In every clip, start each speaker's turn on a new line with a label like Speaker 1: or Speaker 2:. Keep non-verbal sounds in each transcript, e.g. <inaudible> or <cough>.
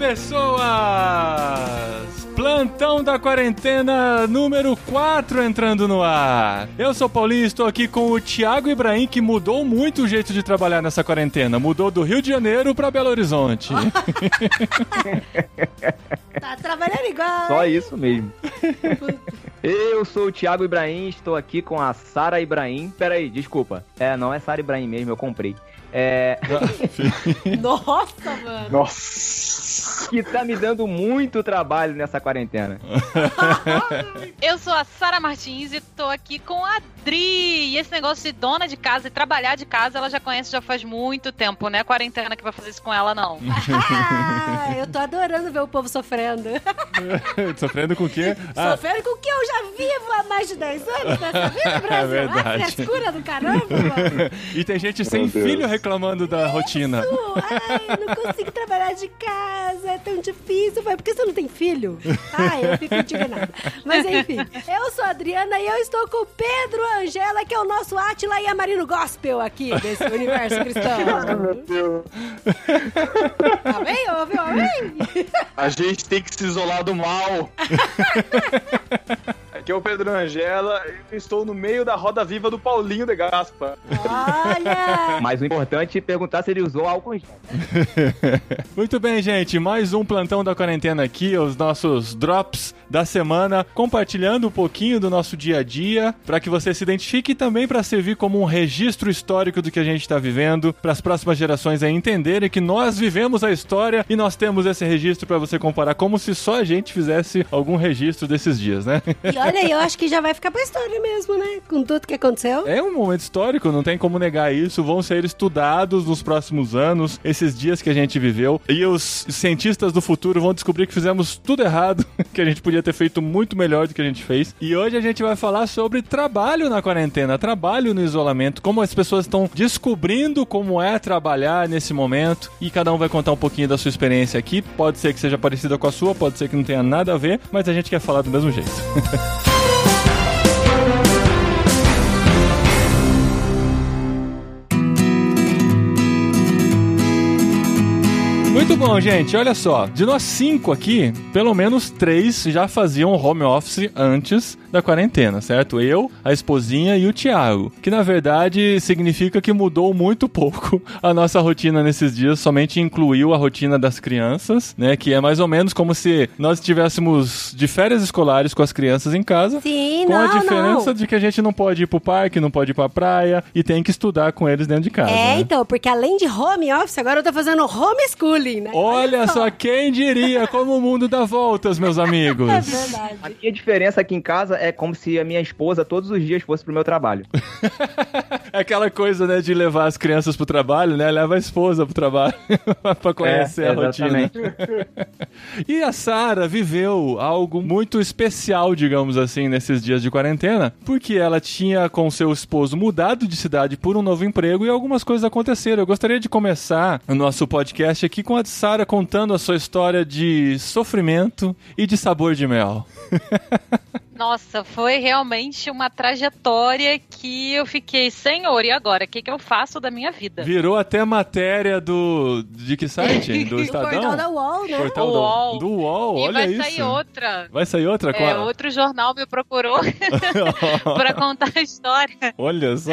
Speaker 1: pessoas! Plantão da quarentena número 4 entrando no ar. Eu sou o Paulinho e estou aqui com o Thiago Ibrahim, que mudou muito o jeito de trabalhar nessa quarentena. Mudou do Rio de Janeiro para Belo Horizonte. <laughs>
Speaker 2: tá trabalhando igual.
Speaker 3: Só isso mesmo. Eu sou o Thiago Ibrahim, estou aqui com a Sara Ibrahim. Peraí, desculpa. É, não é Sara Ibrahim mesmo, eu comprei. É. <laughs>
Speaker 2: Nossa, mano.
Speaker 3: Nossa. Que tá me dando muito trabalho nessa quarentena. <laughs>
Speaker 4: Eu sou a Sara Martins e tô aqui com a Dri. E esse negócio de dona de casa e trabalhar de casa, ela já conhece já faz muito tempo, né? Quarentena que vai fazer isso com ela, não.
Speaker 2: Ah, <laughs> eu tô adorando ver o povo sofrendo.
Speaker 1: Sofrendo com o quê?
Speaker 2: Ah. Sofrendo com o que eu já vivo há mais de 10 anos nessa vida, Brasil. É
Speaker 1: verdade.
Speaker 2: Ah, frescura do caramba, mano.
Speaker 1: E tem gente sem filho reclamando da
Speaker 2: Isso.
Speaker 1: rotina.
Speaker 2: Ai, não consigo trabalhar de casa, é tão difícil. Mas por que você não tem filho? Ai, eu fico indignada. Mas enfim, eu sou a Adriana e eu estou com o Pedro Angela, que é o nosso Atila e a Marino Gospel aqui desse universo cristão. <laughs>
Speaker 5: Meu Deus.
Speaker 2: Amém? Ouviu? Amém?
Speaker 5: A gente tem que se isolar do mal. <laughs> Aqui é o Pedro Angela e eu estou no meio da roda viva do Paulinho de Gaspa.
Speaker 2: Olha! <laughs>
Speaker 3: Mas o importante é perguntar se ele usou álcool em gel. <laughs>
Speaker 1: Muito bem, gente. Mais um plantão da quarentena aqui, os nossos drops da semana, compartilhando um pouquinho do nosso dia a dia, para que você se identifique e também para servir como um registro histórico do que a gente está vivendo, para as próximas gerações aí entenderem que nós vivemos a história e nós temos esse registro para você comparar, como se só a gente fizesse algum registro desses dias, né?
Speaker 2: E olha aí, eu acho que já vai ficar pra história mesmo, né? Com tudo que aconteceu.
Speaker 1: É um momento histórico, não tem como negar isso. Vão ser estudados nos próximos anos, esses dias que a gente viveu. E os cientistas do futuro vão descobrir que fizemos tudo errado, <laughs> que a gente podia ter feito muito melhor do que a gente fez. E hoje a gente vai falar sobre trabalho na quarentena, trabalho no isolamento, como as pessoas estão descobrindo como é trabalhar nesse momento. E cada um vai contar um pouquinho da sua experiência aqui. Pode ser que seja parecida com a sua, pode ser que não tenha nada a ver, mas a gente quer falar do mesmo jeito. <laughs> Muito bom, gente. Olha só. De nós cinco aqui, pelo menos três já faziam home office antes da quarentena, certo? Eu, a esposinha e o Thiago. Que na verdade significa que mudou muito pouco <laughs> a nossa rotina nesses dias, somente incluiu a rotina das crianças, né? Que é mais ou menos como se nós estivéssemos de férias escolares com as crianças em casa.
Speaker 2: Sim,
Speaker 1: Com
Speaker 2: não,
Speaker 1: a diferença
Speaker 2: não.
Speaker 1: de que a gente não pode ir pro parque, não pode ir pra praia e tem que estudar com eles dentro de casa.
Speaker 2: É,
Speaker 1: né?
Speaker 2: então, porque além de home office, agora eu tô fazendo homeschooling, né?
Speaker 1: Olha só, quem diria como o mundo dá voltas, meus <laughs> amigos.
Speaker 2: É verdade.
Speaker 3: A minha diferença aqui em casa é como se a minha esposa todos os dias fosse pro meu trabalho. <laughs>
Speaker 1: É aquela coisa, né, de levar as crianças pro trabalho, né? Leva a esposa pro trabalho <laughs> pra conhecer
Speaker 3: É,
Speaker 1: a rotina. <laughs> E a Sara viveu algo muito especial, digamos assim, nesses dias de quarentena, porque ela tinha com seu esposo mudado de cidade por um novo emprego e algumas coisas aconteceram. Eu gostaria de começar o nosso podcast aqui com a Sara contando a sua história de sofrimento e de sabor de mel.
Speaker 4: Nossa, foi realmente uma trajetória que eu fiquei, senhor, e agora? O que, que eu faço da minha vida?
Speaker 1: Virou até matéria do. De que site? Do
Speaker 2: O <laughs>
Speaker 1: Estadão?
Speaker 2: portal da UOL, né?
Speaker 1: Portal
Speaker 4: O
Speaker 1: do-
Speaker 4: UOL.
Speaker 1: Do UOL,
Speaker 4: e
Speaker 1: olha
Speaker 4: vai
Speaker 1: isso.
Speaker 4: sair outra.
Speaker 1: Vai sair outra?
Speaker 4: É,
Speaker 1: Qual?
Speaker 4: outro jornal me procurou <laughs> pra contar a história.
Speaker 1: Olha só.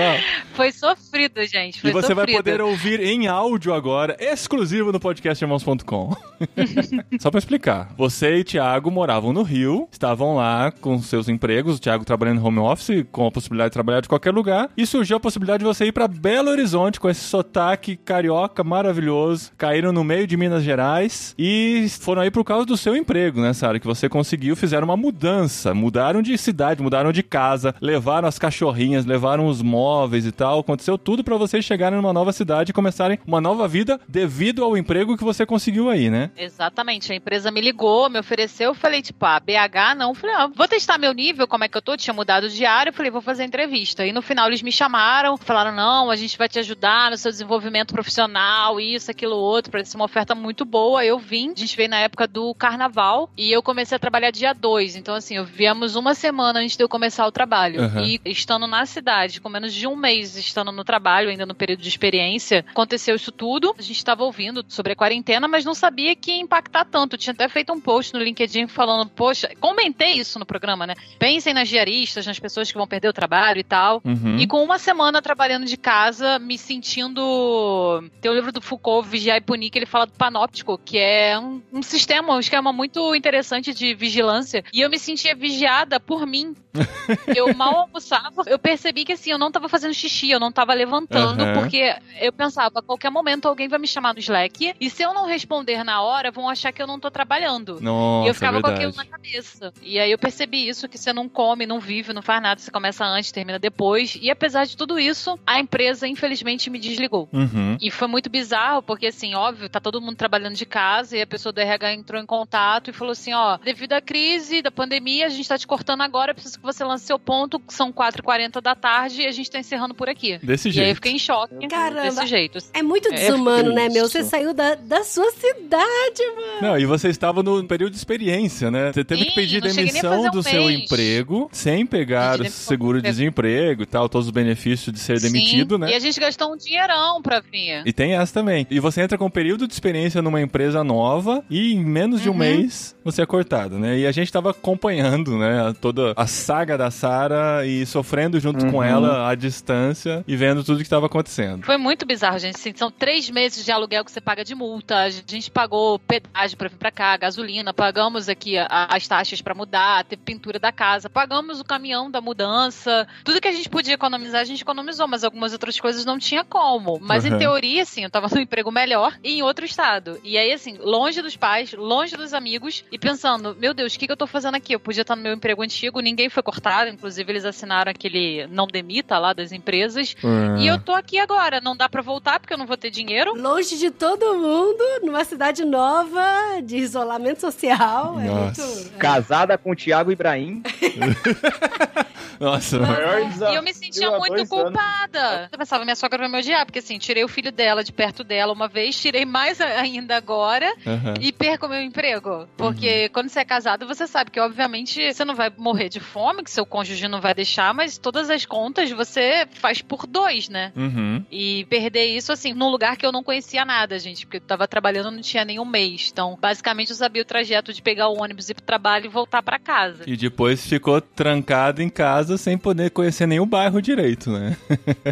Speaker 4: Foi sofrido, gente. Foi
Speaker 1: e você vai
Speaker 4: sofrido.
Speaker 1: poder ouvir em áudio agora, exclusivo no podcastirmãos.com. <laughs> Só pra explicar. Você e Thiago moravam no Rio, estavam lá com seus empregos, o Thiago trabalhando em home office, com a possibilidade de trabalhar de qualquer lugar, e surgiu a possibilidade de você ir pra Belo Horizonte com esse sotaque carioca maravilhoso. Caíram no meio de Minas Gerais e foram aí por causa do seu emprego, né, Sara? Que você conseguiu, fizeram uma mudança, mudaram de cidade, mudaram de casa, levaram as cachorrinhas, levaram os móveis e tal. Aconteceu tudo pra vocês chegarem numa nova cidade e começarem uma nova vida devido ao emprego que você conseguiu aí, né?
Speaker 4: Exatamente. A empresa me ligou, me ofereceu. Eu falei, tipo, ah, BH não. Falei, ah, vou testar meu meu nível, como é que eu tô, tinha mudado de área, eu falei, vou fazer entrevista. E no final eles me chamaram, falaram, não, a gente vai te ajudar no seu desenvolvimento profissional, isso, aquilo, outro, parece uma oferta muito boa. Eu vim, a gente veio na época do carnaval, e eu comecei a trabalhar dia 2. Então, assim, eu viemos uma semana antes de eu começar o trabalho.
Speaker 1: Uhum.
Speaker 4: E estando na cidade, com menos de um mês estando no trabalho, ainda no período de experiência, aconteceu isso tudo. A gente estava ouvindo sobre a quarentena, mas não sabia que ia impactar tanto. Eu tinha até feito um post no LinkedIn falando, poxa, comentei isso no programa, né? Pensem nas diaristas, nas pessoas que vão perder o trabalho e tal.
Speaker 1: Uhum.
Speaker 4: E com uma semana trabalhando de casa, me sentindo. Tem o livro do Foucault, Vigiar e Punir, que ele fala do panóptico, que é um, um sistema, um esquema muito interessante de vigilância. E eu me sentia vigiada por mim. <laughs> eu mal almoçava, eu percebi que assim, eu não tava fazendo xixi, eu não tava levantando,
Speaker 1: Aham.
Speaker 4: porque eu pensava, a qualquer momento alguém vai me chamar no Slack, e se eu não responder na hora, vão achar que eu não tô trabalhando.
Speaker 1: Nossa,
Speaker 4: E eu ficava
Speaker 1: é
Speaker 4: com aquilo na cabeça. E aí eu percebi isso, que você não come, não vive, não faz nada, você começa antes, termina depois. E apesar de tudo isso, a empresa, infelizmente, me desligou.
Speaker 1: Uhum.
Speaker 4: E foi muito bizarro, porque assim, óbvio, tá todo mundo trabalhando de casa e a pessoa do RH entrou em contato e falou assim: ó, devido à crise da pandemia, a gente tá te cortando agora, eu preciso que você lance seu ponto, são 4h40 da tarde e a gente tá encerrando por aqui.
Speaker 1: Desse
Speaker 4: E aí eu
Speaker 1: jeito.
Speaker 4: fiquei em choque.
Speaker 2: Caramba.
Speaker 4: Desse jeito.
Speaker 2: É muito
Speaker 4: É,
Speaker 2: desumano, né, meu?
Speaker 3: isso.
Speaker 2: Você saiu da, da sua cidade, mano.
Speaker 1: Não, e você estava no período de experiência, né? Você teve
Speaker 4: Sim,
Speaker 1: que pedir demissão
Speaker 4: um
Speaker 1: do seu emprego, sem pegar o seguro-desemprego e tal, todos os benefícios de ser demitido,
Speaker 4: Sim,
Speaker 1: né?
Speaker 4: E a gente gastou um dinheirão pra vir.
Speaker 1: E tem essa também. E você entra com um período de experiência numa empresa nova e em menos de um
Speaker 4: Uhum.
Speaker 1: mês você é cortado, né? E a gente tava acompanhando, né, toda a saga da Sara e sofrendo junto com
Speaker 3: Uhum.
Speaker 1: ela à distância e vendo tudo que tava acontecendo.
Speaker 4: Foi muito bizarro, gente. Assim, são três meses de aluguel que você paga de multa. A gente pagou pedágio pra vir pra cá, gasolina, pagamos aqui as taxas pra mudar, teve pintura da casa, pagamos o caminhão da mudança. Tudo que a gente podia economizar, a gente economizou, mas algumas outras coisas não tinha como. Mas
Speaker 1: Uhum.
Speaker 4: em teoria, assim, eu tava num emprego melhor e em outro estado. E aí, assim, longe dos pais, longe dos amigos e pensando, meu Deus, o que, que eu tô fazendo aqui? Eu podia estar no meu emprego antigo, ninguém foi cortado, inclusive eles assinaram aquele não demita lá das empresas.
Speaker 1: Ah.
Speaker 4: E eu tô aqui agora, não dá pra voltar porque eu não vou ter dinheiro.
Speaker 2: Longe de todo mundo, numa cidade nova, de isolamento social. É
Speaker 1: Nossa.
Speaker 2: muito. é.
Speaker 3: Casada com o Thiago Ibrahim. <laughs>
Speaker 1: Nossa,
Speaker 5: Maior
Speaker 4: E eu me sentia muito
Speaker 5: dois anos.
Speaker 4: culpada. Eu pensava, minha sogra vai me odiar, porque assim, tirei o filho dela de perto dela uma vez, tirei mais ainda agora
Speaker 1: Aham.
Speaker 4: e perco o meu emprego. Porque quando você é casado, você sabe que, obviamente, você não vai morrer de fome, que seu cônjuge não vai deixar, mas todas as contas você faz por dois, né?
Speaker 1: Uhum.
Speaker 4: E perder isso, assim, num lugar que eu não conhecia nada, gente, porque eu tava trabalhando não tinha nenhum mês. Então, basicamente, eu sabia o trajeto de pegar o ônibus, ir pro trabalho e voltar pra casa.
Speaker 1: E depois ficou trancado em casa sem poder conhecer nenhum bairro direito, né?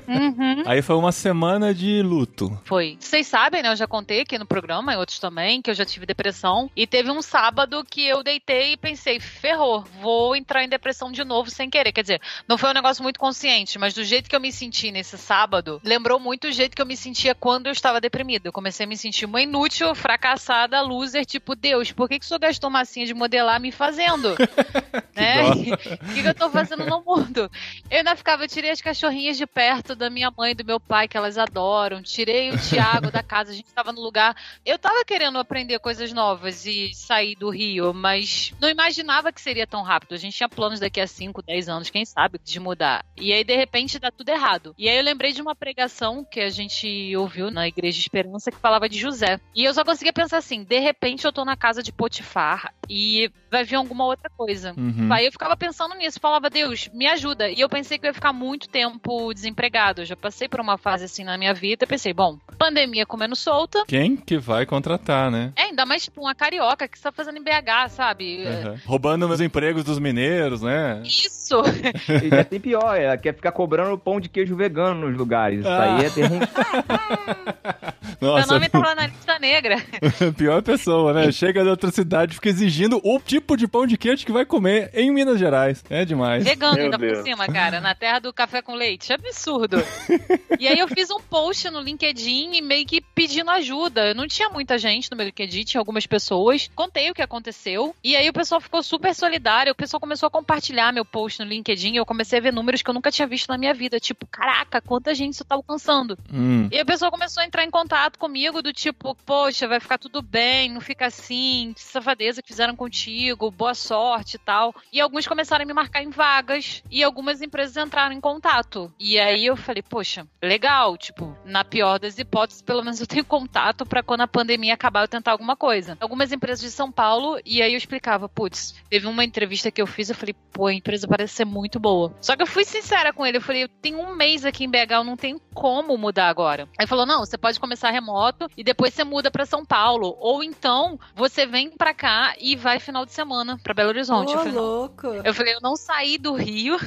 Speaker 4: Uhum.
Speaker 1: Aí foi uma semana de luto.
Speaker 4: Foi. Vocês sabem, né? Eu já contei aqui no programa, e outros também, que eu já tive depressão. E teve um sábado que eu deitei e pensei, ferrou, vou entrar em depressão de novo sem querer. Quer dizer, não foi um negócio muito consciente, mas do jeito que eu me senti nesse sábado, lembrou muito o jeito que eu me sentia quando eu estava deprimida. Eu comecei a me sentir uma inútil, fracassada, loser, tipo, Deus, por que, que o senhor gastou massinha de modelar me fazendo? <laughs> né? <laughs> O que, que eu tô fazendo no mundo? Eu ainda ficava, eu tirei as cachorrinhas de perto da minha mãe e do meu pai, que elas adoram. Tirei o Tiago da casa, a gente tava no lugar. Eu tava querendo aprender coisas novas e sair do Rio, mas não imaginava que seria tão rápido. A gente tinha planos daqui a 5, 10 anos, quem sabe, de mudar. E aí, de repente, dá tudo errado. E aí eu lembrei de uma pregação que a gente ouviu na Igreja Esperança que falava de José. E eu só conseguia pensar assim: de repente eu tô na casa de Potifar e vai vir alguma outra coisa.
Speaker 1: Uhum.
Speaker 4: Aí eu ficava pensando nisso, falava, Deus, me ajuda. E eu pensei que eu ia ficar muito tempo desempregado. Eu já passei por uma fase assim na minha vida. Pensei, bom, pandemia comendo solta.
Speaker 1: Quem que vai contratar, né?
Speaker 4: É, ainda mais tipo uma carioca que está fazendo em BH, sabe?
Speaker 1: Uhum. Roubando os empregos dos mineiros, né?
Speaker 4: Isso! <laughs>
Speaker 3: E já tem pior, ela quer ficar cobrando pão de queijo vegano nos lugares. Isso
Speaker 1: Ah.
Speaker 3: aí é terrível. <laughs>
Speaker 4: Meu
Speaker 1: Nossa,
Speaker 4: nome tá lá na lista negra. <laughs>
Speaker 1: pior pessoa, né? Chega de outra cidade e fica exigindo o tipo de pão de queijo que vai comer em Minas Gerais. É demais.
Speaker 4: Vegano
Speaker 5: Meu
Speaker 4: ainda por
Speaker 5: Deus.
Speaker 4: cima, cara, na terra do café com leite. Absurdo. <laughs> e aí eu fiz um post no LinkedIn e meio que pedindo ajuda. Não tinha muita gente no meu LinkedIn, tinha algumas pessoas. Contei o que aconteceu. E aí o pessoal ficou super solidário. O pessoal começou a compartilhar meu post no LinkedIn e eu comecei a ver números que eu nunca tinha visto na minha vida. Tipo, caraca, quanta gente isso tá alcançando.
Speaker 1: Hum.
Speaker 4: E a pessoa começou a entrar em contato comigo do tipo, poxa, vai ficar tudo bem, não fica assim, safadeza que fizeram contigo, boa sorte e tal. E alguns começaram a me marcar em vagas e algumas empresas entraram em contato. E aí eu falei, poxa, legal, tipo, na pior das hipóteses, pelo menos eu tenho contato para quando a pandemia acabar eu tentar alguma coisa. Algumas empresas de São Paulo, e aí eu explicava, putz, teve uma entrevista que eu fiz, eu falei, pô, a empresa parece ser muito boa. Só que eu fui sincera com ele, eu falei, eu tenho um mês aqui em BH, eu não tenho como mudar agora. Aí falou, não, você pode começar remoto e depois você muda para São Paulo, ou então você vem para cá e vai final de semana para Belo Horizonte.
Speaker 2: Ô,
Speaker 4: eu, falei,
Speaker 2: louco.
Speaker 4: eu falei, eu não saí do Rio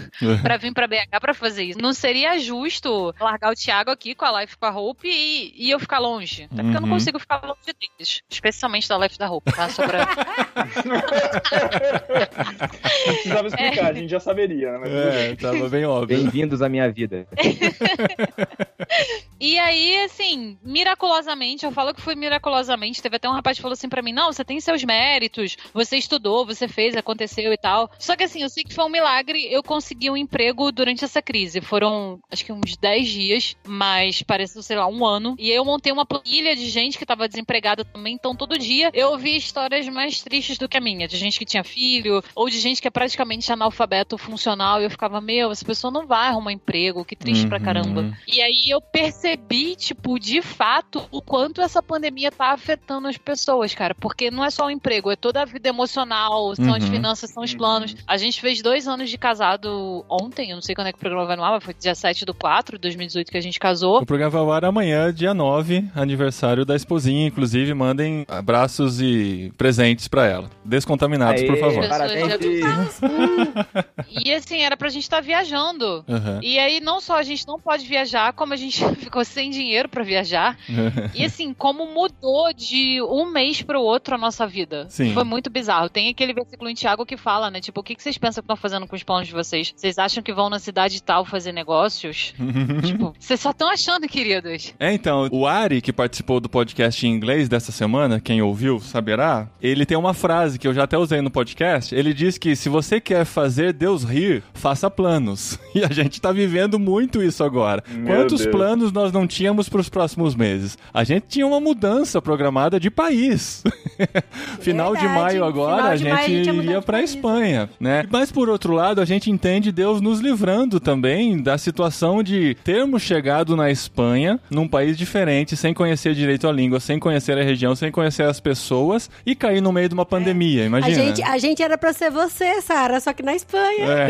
Speaker 4: pra vir pra BH pra fazer isso. Não seria justo largar o Thiago aqui com a Life com a Hope e, e eu ficar longe. Até porque eu não
Speaker 1: Uhum.
Speaker 4: consigo ficar longe deles. Especialmente da Life da Hope, tá? Só pra... <laughs>
Speaker 5: Não precisava explicar, a gente já saberia, né?
Speaker 1: É, tava bem óbvio.
Speaker 3: Bem-vindos à minha vida. <laughs>
Speaker 4: E aí, assim, miraculosamente, eu falo que foi miraculosamente. Teve até um rapaz que falou assim pra mim: não, você tem seus méritos, você estudou, você fez, aconteceu e tal. Só que assim, eu sei que foi um milagre eu consegui um emprego durante essa crise. Foram, acho que uns 10 dias, mas pareceu, sei lá, um ano. E eu montei uma planilha de gente que tava desempregada também. Então, todo dia eu ouvi histórias mais tristes do que a minha, de gente que tinha filho, ou de gente que é praticamente analfabeto funcional. E eu ficava, meu, essa pessoa não vai arrumar emprego, que triste pra
Speaker 1: Uhum.
Speaker 4: caramba. E aí eu percebi, tipo, de fato, o quanto essa pandemia tá afetando as pessoas, cara. Porque não é só o emprego, é toda a vida emocional, são as
Speaker 1: Uhum.
Speaker 4: finanças, são os planos. A gente fez dois anos de casado ontem, eu não sei quando é que o programa vai no ar, mas foi 17 do 4 de 2018 que a gente casou.
Speaker 1: O programa vai ao ar amanhã, dia 9, aniversário da esposinha. Inclusive, mandem abraços e presentes pra ela. Descontaminados, por
Speaker 3: Aê,
Speaker 1: favor.
Speaker 3: Parabéns. <laughs>
Speaker 4: E assim, era pra gente estar viajando.
Speaker 1: Uhum.
Speaker 4: E aí, não só a gente não pode viajar, como a gente <laughs> ficou sem dinheiro pra viajar. <laughs> E assim, como mudou de um mês pro outro a nossa vida.
Speaker 1: Sim.
Speaker 4: Foi muito bizarro. Tem aquele versículo em Tiago que fala, né? Tipo, o que que vocês pensam que estão fazendo com os planos de vocês? Vocês acham que vão na cidade tal fazer negócios? <laughs> tipo, vocês só estão achando, queridos.
Speaker 1: É, então, o Ari, que participou do podcast em inglês dessa semana, quem ouviu saberá, ele tem uma frase que eu já até usei no podcast. Ele diz que se você quer fazer Deus rir, faça planos. <laughs> E a gente tá vivendo muito isso agora.
Speaker 5: Meu
Speaker 1: Quantos
Speaker 5: Deus.
Speaker 1: planos nós não tínhamos pros próximos meses? A gente tinha uma mudança programada de país. <laughs> Final de
Speaker 2: Verdade.
Speaker 1: maio agora, a
Speaker 2: de a
Speaker 1: gente
Speaker 2: mudar
Speaker 1: iria
Speaker 2: de
Speaker 1: pra
Speaker 2: país.
Speaker 1: Espanha, né? Mas por outro lado, a gente entende Deus nos livrando também da situação de termos chegado na Espanha, num país diferente, sem conhecer direito a língua, sem conhecer a região, sem conhecer as pessoas e cair no meio de uma pandemia,
Speaker 2: A
Speaker 1: imagina.
Speaker 2: gente, a gente era pra ser você, Sara, só que na Espanha.
Speaker 1: É.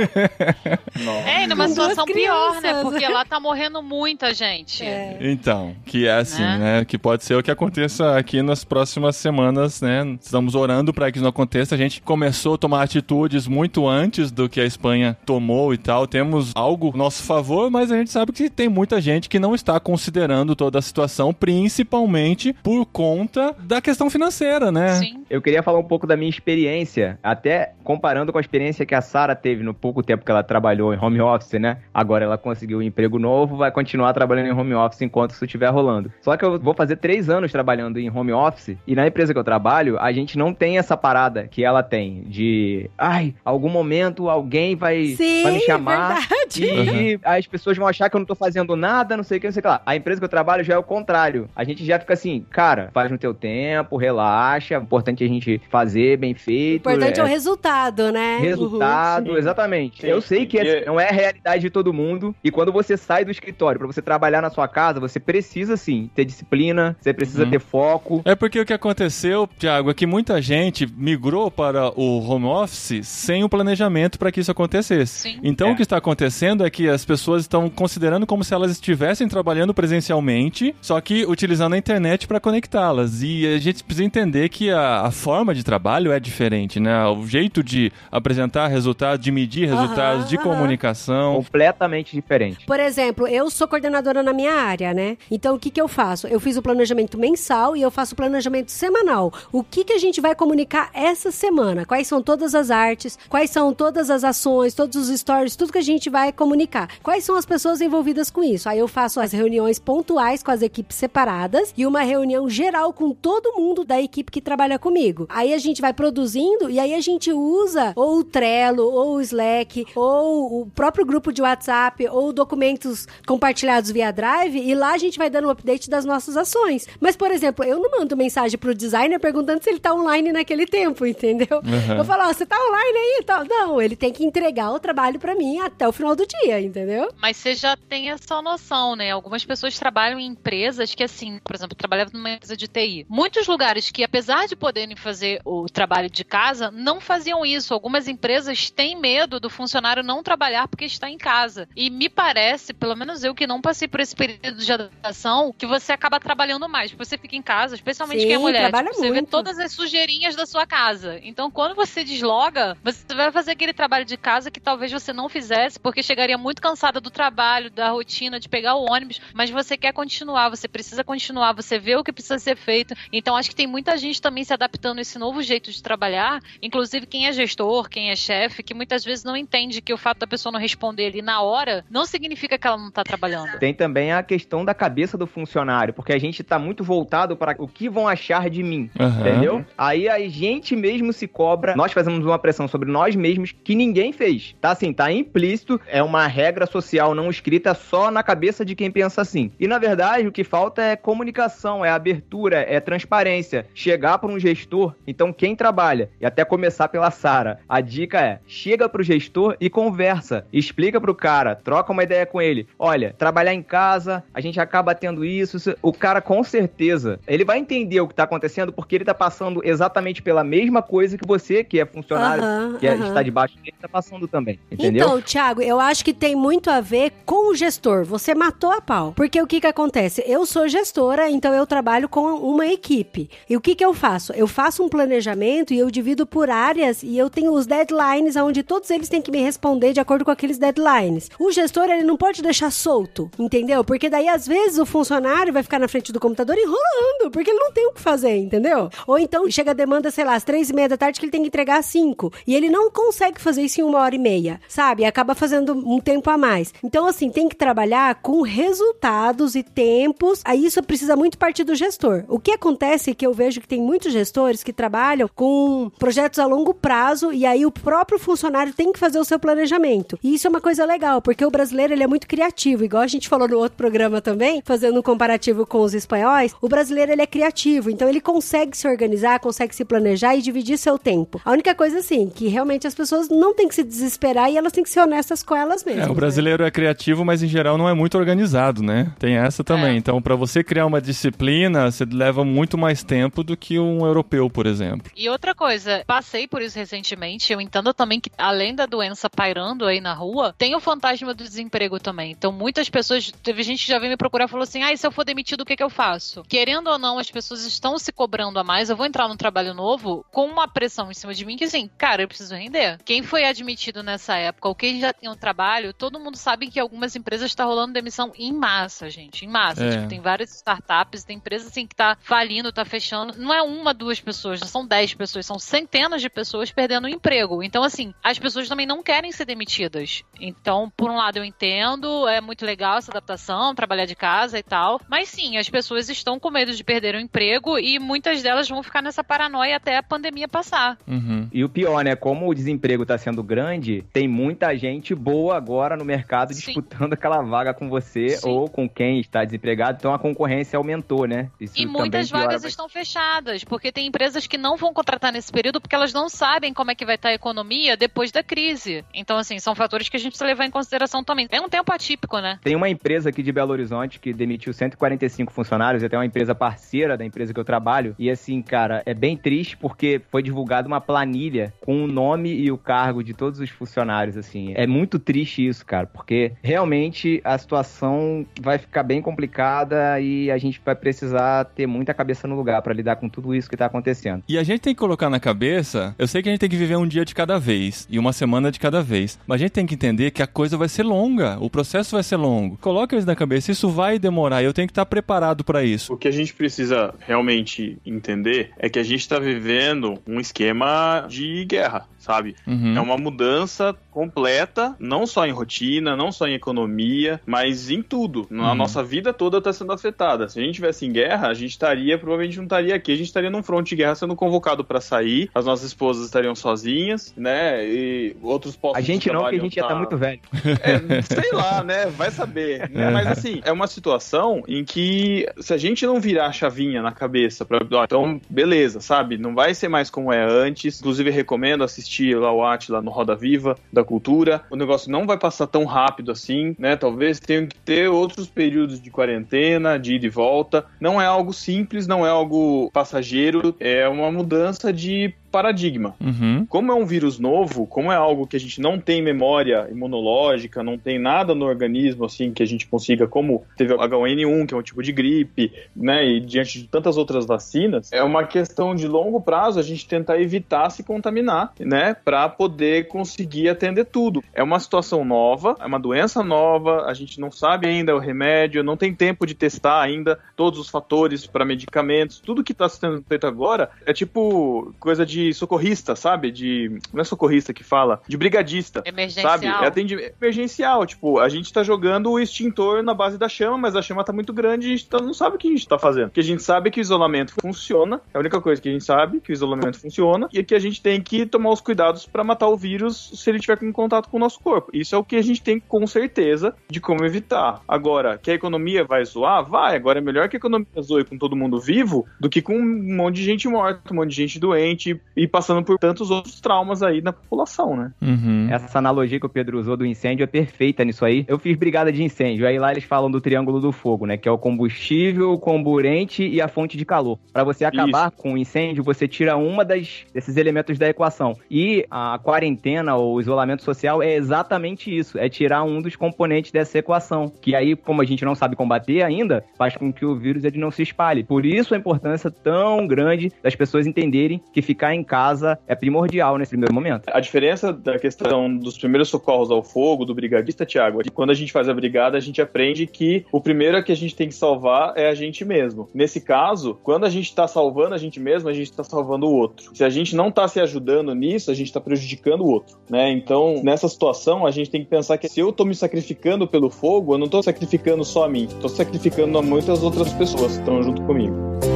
Speaker 1: <laughs>
Speaker 4: É, e numa
Speaker 2: Com
Speaker 4: situação pior, né? Porque lá tá morrendo muita gente.
Speaker 2: É.
Speaker 1: então, que é assim,
Speaker 4: Né?
Speaker 1: né? Que pode ser o que aconteça aqui nas próximas semanas, né? Estamos orando para que isso não aconteça. A gente começou a tomar atitudes muito antes do que a Espanha tomou e tal. Temos algo nosso favor, mas a gente sabe que tem muita gente que não está considerando toda a situação, principalmente por conta da questão financeira, né?
Speaker 4: Sim.
Speaker 3: Eu queria falar um pouco da minha experiência, até comparando com a experiência que a Sara teve no pouco tempo que ela trabalhou em home office, né? Agora ela conseguiu um emprego novo, vai continuar trabalhando em home office enquanto isso estiver rolando. Só que eu vou fazer três anos trabalhando em home office e na empresa que eu trabalho, a gente não tem essa parada que ela tem de, ai, algum momento alguém vai,
Speaker 2: Sim,
Speaker 3: vai me chamar
Speaker 2: verdade.
Speaker 3: e as pessoas vão achar que eu não tô fazendo nada, não sei o que, não sei o que lá. A empresa que eu trabalho já é o contrário. A gente já fica assim, cara, faz no teu tempo, relaxa. O importante é a gente fazer bem
Speaker 2: O
Speaker 3: feito.
Speaker 2: importante é, o
Speaker 3: é
Speaker 2: resultado, né?
Speaker 3: Resultado,
Speaker 5: Sim.
Speaker 3: exatamente.
Speaker 5: Sim,
Speaker 3: Eu sei
Speaker 5: sim.
Speaker 3: que essa
Speaker 5: E-
Speaker 3: não é a realidade de todo mundo. E quando você sai do escritório pra você trabalhar na sua casa, você precisa sim ter disciplina, você precisa
Speaker 1: Uhum.
Speaker 3: ter foco.
Speaker 1: É porque o que aconteceu, Tiago, é que muita gente migrou para o home office sem o planejamento para que isso acontecesse.
Speaker 4: Sim.
Speaker 1: Então
Speaker 5: É.
Speaker 1: o que está acontecendo é que as pessoas estão considerando como se elas estivessem trabalhando presencialmente, só que utilizando a internet para conectá-las. E a gente precisa entender que a, a forma de trabalho é diferente, né? O jeito de apresentar resultados, de medir resultados,
Speaker 2: Aham,
Speaker 1: de
Speaker 2: aham.
Speaker 1: comunicação.
Speaker 3: Completamente diferente.
Speaker 2: Por exemplo, eu sou coordenadora na minha área, né? Então, o que, que eu faço? Eu fiz o planejamento mensal e eu faço o planejamento semanal. O que, que a gente vai comunicar essa semana? Quais são todas as artes? Quais são todas as ações, todos os stories, tudo que a gente vai comunicar? Quais são as pessoas envolvidas com isso? Aí eu faço as reuniões pontuais com as equipes separadas e uma reunião geral com todo mundo da equipe que trabalha comigo. Comigo. Aí a gente vai produzindo e aí a gente usa ou o Trello, ou o Slack, ou o próprio grupo de WhatsApp, ou documentos compartilhados via Drive e lá a gente vai dando um update das nossas ações. Mas, por exemplo, eu não mando mensagem pro designer perguntando se ele tá online naquele tempo, entendeu?
Speaker 1: Uhum.
Speaker 2: Eu falo, ó, você tá online aí? Tá. Não, ele tem que entregar o trabalho pra mim até o final do dia, entendeu?
Speaker 4: Mas você já tem essa noção, né? Algumas pessoas trabalham em empresas que, assim, por exemplo, eu trabalhava numa empresa de TI. Muitos lugares que, apesar de fazer o trabalho de casa, não faziam isso. Algumas empresas têm medo do funcionário não trabalhar porque está em casa. E me parece, pelo menos eu que não passei por esse período de adaptação, que você acaba trabalhando mais. Você fica em casa, especialmente
Speaker 2: Sim,
Speaker 4: quem é mulher. tipo, você vê
Speaker 2: muito.
Speaker 4: todas as sujeirinhas da sua casa. Então, quando você desloga, você vai fazer aquele trabalho de casa que talvez você não fizesse, porque chegaria muito cansada do trabalho, da rotina, de pegar o ônibus, mas você quer continuar, você precisa continuar, você vê o que precisa ser feito. Então, acho que tem muita gente também se adaptando a esse novo jeito de trabalhar, inclusive quem é gestor, quem é chefe, que muitas vezes não entende que o fato da pessoa não responder ali na hora não significa que ela não tá trabalhando.
Speaker 3: Tem também a questão da cabeça do funcionário, porque a gente tá muito voltado para o que vão achar de mim.
Speaker 1: Aham.
Speaker 3: Entendeu? Aí a gente mesmo se cobra, nós fazemos uma pressão sobre nós mesmos que ninguém fez. Tá assim, tá implícito, é uma regra social não escrita só na cabeça de quem pensa assim. E na verdade, o que falta é comunicação, é abertura, é transparência. Chegar para um gestor, então quem trabalha, e até começar pela Sara, a dica é: chega pro gestor e conversa, explica pro cara, troca uma ideia com ele. Olha, trabalhar em casa, a gente acaba tendo isso, isso. o cara com certeza, ele vai entender o que tá acontecendo porque ele tá passando exatamente pela mesma coisa que você, que é funcionário,
Speaker 2: Aham,
Speaker 3: que é-
Speaker 2: aham.
Speaker 3: está debaixo dele, tá passando também, entendeu?
Speaker 2: Então, Thiago, eu acho que tem muito a ver com o gestor. Você matou a pau. Porque o que que acontece? Eu sou gestora, então eu trabalho com uma equipe. E o que que eu faço? Eu faço um planejamento e eu divido por áreas e eu tenho os deadlines onde todos eles têm que me responder de acordo com aqueles deadlines. O gestor, ele não pode deixar solto, entendeu? Porque daí, às vezes, o funcionário vai ficar na frente do computador enrolando, porque ele não tem o que fazer, entendeu? Ou então chega a demanda, sei lá, às três e meia da tarde que ele tem que entregar às cinco. E ele não consegue fazer isso em uma hora e meia, sabe? E acaba fazendo um tempo a mais. Então, assim, tem que trabalhar com resultados e tempos. Aí isso precisa muito partir do gestor. O que acontece é que eu vejo que tem muitos gestores que trabalham com projetos a longo prazo e aí o próprio funcionário tem que fazer o seu planejamento. E isso é uma coisa legal, porque o brasileiro ele é muito criativo, igual a gente falou no outro programa também, fazendo um comparativo com os espanhóis. O brasileiro ele é criativo, então ele consegue se organizar, consegue se planejar e dividir seu tempo. A única coisa assim, que realmente as pessoas não têm que se desesperar e elas têm que ser honestas com elas mesmas.
Speaker 1: É, o
Speaker 2: né?
Speaker 1: brasileiro é criativo, mas em geral não é muito organizado, né? Tem essa também.
Speaker 4: É.
Speaker 1: Então, pra você criar uma disciplina, você leva muito mais tempo do que um europeu, por exemplo.
Speaker 4: E outra coisa, passei por isso recentemente. Eu entendo também que, além da doença pairando aí na rua, tem o fantasma do desemprego também. Então, muitas pessoas. Teve gente que já veio me procurar e falou assim: ah, e se eu for demitido, o que, que eu faço? Querendo ou não, as pessoas estão se cobrando a mais. Eu vou entrar num trabalho novo com uma pressão em cima de mim que, assim, cara, eu preciso render. Quem foi admitido nessa época, ou quem já tem um trabalho, todo mundo sabe que algumas empresas está rolando demissão em massa, gente. Em massa.
Speaker 1: É.
Speaker 4: Tipo, tem várias startups, tem empresas assim que tá falindo, tá fechando. Não é uma, duas pessoas, não são dez pessoas, são centenas de pessoas perdendo o emprego. Então, assim, as pessoas também não querem ser demitidas. Então, por um lado, eu entendo, é muito legal essa adaptação, trabalhar de casa e tal. Mas sim, as pessoas estão com medo de perder o emprego e muitas delas vão ficar nessa paranoia até a pandemia passar.
Speaker 1: Uhum.
Speaker 3: E o pior, né? Como o desemprego tá sendo grande, tem muita gente boa agora no mercado
Speaker 4: Sim.
Speaker 3: disputando aquela vaga com você
Speaker 4: Sim.
Speaker 3: ou com quem está desempregado. Então a concorrência aumentou, né? Isso
Speaker 4: E muitas vagas estão fechadas, porque tem empresas que não vão contratar nesse período porque elas não sabem como é que vai estar a economia depois da crise. Então, assim, são fatores que a gente precisa levar em consideração também. É um tempo atípico, né?
Speaker 3: Tem uma empresa aqui de Belo Horizonte que demitiu 145 funcionários, até uma empresa parceira da empresa que eu trabalho. E assim, cara, é bem triste porque foi divulgada uma planilha com o nome e o cargo de todos os funcionários, assim. É muito triste isso, cara, porque realmente a situação vai ficar bem complicada e a gente vai precisar ter muita cabeça no lugar pra lidar com tudo isso que tá acontecendo.
Speaker 1: E a gente tem que colocar na cabeça, eu sei que a gente tem que viver um dia de cada vez e uma semana de cada vez, mas a gente tem que entender que a coisa vai ser longa, o processo vai ser longo. Coloca isso na cabeça, isso vai demorar, e eu tenho que estar preparado pra isso.
Speaker 5: O que a gente precisa realmente entender é que a gente está vivendo um esquema de guerra, sabe?
Speaker 1: Uhum.
Speaker 5: É uma mudança completa, não só em rotina, não só em economia, mas em tudo. A
Speaker 1: Uhum.
Speaker 5: nossa vida toda está sendo afetada. Se a gente tivesse em guerra, a gente estaria, provavelmente não estaria aqui, a gente estaria num fronte de guerra sendo convocado para sair, as nossas esposas estariam sozinhas, né? E outros postos
Speaker 3: A gente não, porque a gente tá
Speaker 5: iam
Speaker 3: muito velho. <laughs>
Speaker 5: é, sei lá, né? Vai saber. né? Mas assim, é uma situação em que se a gente não virar a chavinha na cabeça, pra, ó, então beleza, sabe? Não vai ser mais como é antes. Inclusive, recomendo assistir lá o Atila no Roda Viva da Cultura. O negócio não vai passar tão rápido assim, né? Talvez tenha que ter outros períodos de quarentena, de ida e volta. Não é algo simples, não é algo passageiro, é uma mudança de paradigma.
Speaker 1: Uhum.
Speaker 5: Como é um vírus novo, como é algo que a gente não tem memória imunológica, não tem nada no organismo assim que a gente consiga, como teve o H1N1, que é um tipo de gripe, né, e diante de tantas outras vacinas, é uma questão de longo prazo a gente tentar evitar se contaminar, né, para poder conseguir atender tudo. É uma situação nova, é uma doença nova, a gente não sabe ainda o remédio, não tem tempo de testar ainda todos os fatores para medicamentos, tudo que está sendo feito agora é tipo coisa de socorrista, sabe? De não é socorrista que fala, de brigadista.
Speaker 4: Emergencial.
Speaker 5: Sabe? É atendimento emergencial. Tipo, a gente tá jogando o extintor na base da chama, mas a chama tá muito grande e a gente tá- não sabe o que a gente tá fazendo. O que a gente sabe é que o isolamento funciona. É a única coisa que a gente sabe, que o isolamento funciona. E que a gente tem que tomar os cuidados pra matar o vírus se ele tiver com contato com o nosso corpo. Isso é o que a gente tem com certeza de como evitar. Agora, que a economia vai zoar? Vai. Agora é melhor que a economia zoe com todo mundo vivo do que com um monte de gente morta, um monte de gente doente e passando por tantos outros traumas aí na população, né?
Speaker 1: Uhum.
Speaker 3: Essa analogia que o Pedro usou do incêndio é perfeita nisso aí. Eu fiz brigada de incêndio, aí lá eles falam do triângulo do fogo, né? Que é o combustível, o comburente e a fonte de calor. Pra você acabar com o incêndio, você tira uma das, desses elementos da equação. E a quarentena ou o isolamento social é exatamente isso, é tirar um dos componentes dessa equação. Que aí, como a gente não sabe combater ainda, faz com que o vírus ele não se espalhe. Por isso a importância tão grande das pessoas entenderem que ficar em casa é primordial nesse primeiro momento.
Speaker 5: A diferença da questão dos primeiros socorros ao fogo, do brigadista, Tiago, é que quando a gente faz a brigada, a gente aprende que o primeiro que a gente tem que salvar é a gente mesmo. Nesse caso, quando a gente tá salvando a gente mesmo, a gente tá salvando o outro. Se a gente não tá se ajudando nisso, a gente tá prejudicando o outro, né? Então, nessa situação, a gente tem que pensar que se eu tô me sacrificando pelo fogo, eu não tô sacrificando só a mim, tô sacrificando a muitas outras pessoas que estão junto comigo.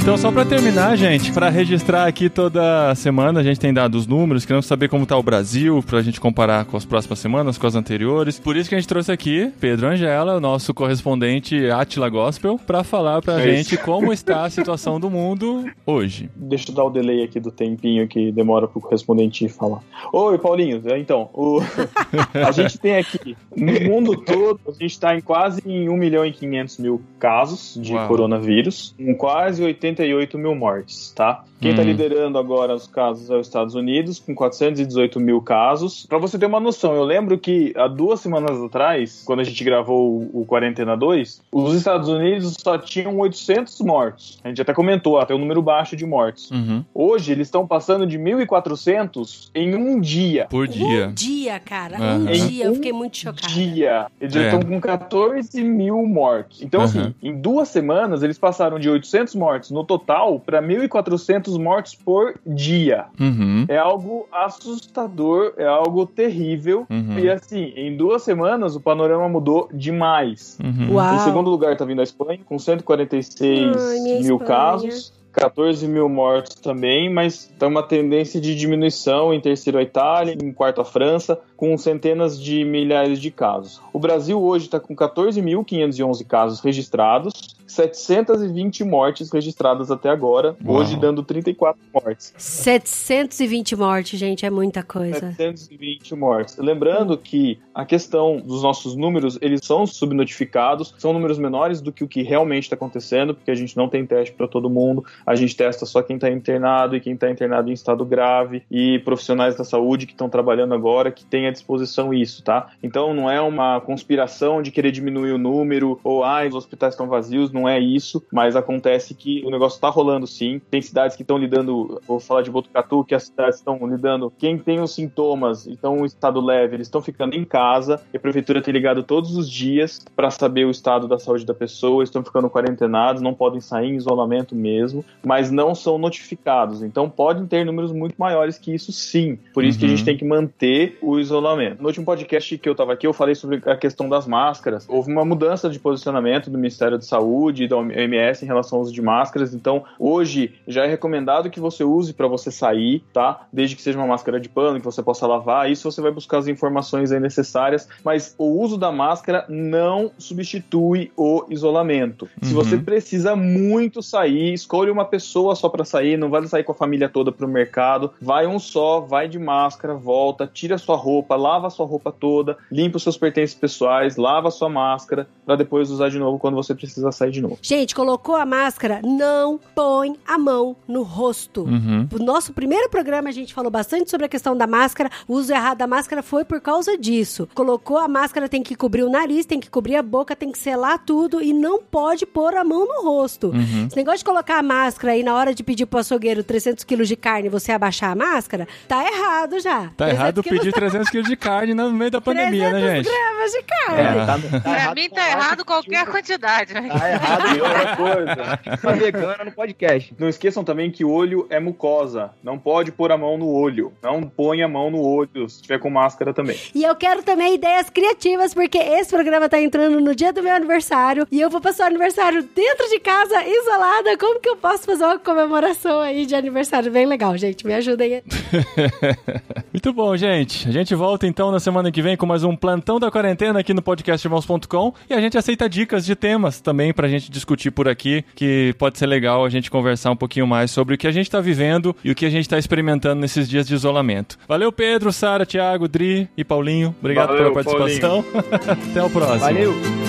Speaker 1: Então, só pra terminar, gente, pra registrar aqui toda semana, a gente tem dado os números, queremos saber como tá o Brasil, pra gente comparar com as próximas semanas, com as anteriores. Por isso que a gente trouxe aqui Pedro Angela, o nosso correspondente Atila Gospel, pra falar pra
Speaker 5: É
Speaker 1: gente como está a situação do mundo hoje.
Speaker 5: Deixa eu dar o delay aqui do tempinho que demora pro correspondente falar. Oi, Paulinho. Então, o- <laughs> a gente tem aqui, no mundo todo, a gente tá em quase em 1 milhão e 500 mil casos de
Speaker 1: Uau.
Speaker 5: coronavírus, com quase 88 mil mortes, tá? Quem tá
Speaker 1: Hum.
Speaker 5: liderando agora os casos é os Estados Unidos, com 418 mil casos. Pra você ter uma noção, eu lembro que há duas semanas atrás, quando a gente gravou o, o Quarentena 2, os Estados Unidos só tinham 800 mortos. A gente até comentou, até um número baixo de mortos.
Speaker 1: Uhum.
Speaker 5: Hoje eles estão passando de 1.400 em um dia.
Speaker 1: Por dia.
Speaker 2: Um dia, cara.
Speaker 1: Aham.
Speaker 2: Um dia. Eu fiquei muito chocada.
Speaker 5: Dia. Eles
Speaker 1: É.
Speaker 5: estão com 14 mil mortos. Então,
Speaker 1: Aham.
Speaker 5: assim, em duas semanas eles passaram de 800 mortos no total para 1.400 mortos por dia.
Speaker 1: Uhum.
Speaker 5: É algo assustador, é algo terrível.
Speaker 1: Uhum.
Speaker 5: E assim, em duas semanas o panorama mudou demais.
Speaker 1: Uhum.
Speaker 2: Uau.
Speaker 5: Em segundo lugar tá vindo a Espanha, com 146
Speaker 2: Ai,
Speaker 5: mil
Speaker 2: Espanha.
Speaker 5: casos. 14 mil mortos também, mas tem uma tendência de diminuição em terceiro a Itália, em quarto a França, com centenas de milhares de casos. O Brasil hoje está com 14.511 casos registrados, 720 mortes registradas até agora,
Speaker 1: Uau.
Speaker 5: hoje dando 34 mortes.
Speaker 2: 720 mortes, gente, é muita coisa.
Speaker 5: 720 mortes. Lembrando que a questão dos nossos números, eles são subnotificados, são números menores do que o que realmente está acontecendo, porque a gente não tem teste para todo mundo, a gente testa só quem está internado e quem está internado em estado grave. E profissionais da saúde que estão trabalhando agora que têm à disposição isso, tá? Então não é uma conspiração de querer diminuir o número ou ah, os hospitais estão vazios, não é isso, mas acontece que o negócio está rolando sim. Tem cidades que estão lidando, vou falar de Botucatu, que as cidades estão lidando, quem tem os sintomas e estão em estado leve, eles estão ficando em casa. E a prefeitura tem ligado todos os dias para saber o estado da saúde da pessoa, estão ficando quarentenados, não podem sair em isolamento mesmo, mas não são notificados. Então podem ter números muito maiores que isso sim. Por isso uhum. que a gente uhum. tem que manter o isolamento. No último podcast que eu estava aqui, eu falei sobre a questão das máscaras. Houve uma mudança de posicionamento do Ministério da Saúde e da OMS em relação ao uso de máscaras. Então, hoje já é recomendado que você use para você sair, tá? Desde que seja uma máscara de pano, que você possa lavar. Isso você vai buscar as informações aí necessárias. Mas o uso da máscara não substitui o isolamento. Uhum. Se você precisa muito sair, escolha uma pessoa só para sair, não vale sair com a família toda para o mercado. Vai um só, vai de máscara, volta, tira sua roupa, lava sua roupa toda, limpa os seus pertences pessoais, lava sua máscara para depois usar de novo quando você precisa sair de novo.
Speaker 2: Gente, colocou a máscara, não põe a mão no rosto. Uhum. No nosso primeiro programa a gente falou bastante sobre a questão da máscara. O uso errado da máscara foi por causa disso. Colocou a máscara, tem que cobrir o nariz, tem que cobrir a boca, tem que selar tudo e não pode pôr a mão no rosto. Uhum. Esse negócio de colocar a máscara aí na hora de pedir pro açougueiro 300 quilos de carne e você abaixar a máscara, tá errado já.
Speaker 1: Tá errado pedir 300 quilos de carne no meio da pandemia, né, gente?
Speaker 2: gramas de carne. É,
Speaker 4: tá, tá pra mim tá errado qualquer quantidade. Né?
Speaker 5: Tá errado e outra coisa. Tá vegana no podcast. Não esqueçam também que olho é mucosa. Não pode pôr a mão no olho. Não põe a mão no olho se tiver com máscara também.
Speaker 2: E eu quero também ideias criativas, porque esse programa tá entrando no dia do meu aniversário e eu vou passar o aniversário dentro de casa, isolada. Como que eu posso fazer uma comemoração aí de aniversário bem legal, gente? Me ajudem aí. <laughs>
Speaker 1: Muito bom, gente. A gente volta então na semana que vem com mais um plantão da quarentena aqui no podcastirmãos.com e a gente aceita dicas de temas também pra gente discutir por aqui, que pode ser legal a gente conversar um pouquinho mais sobre o que a gente tá vivendo e o que a gente tá experimentando nesses dias de isolamento. Valeu, Pedro, Sara, Thiago, Dri e Paulinho. Obrigado Valeu, pela participação. <laughs> Até o próximo.
Speaker 5: Valeu.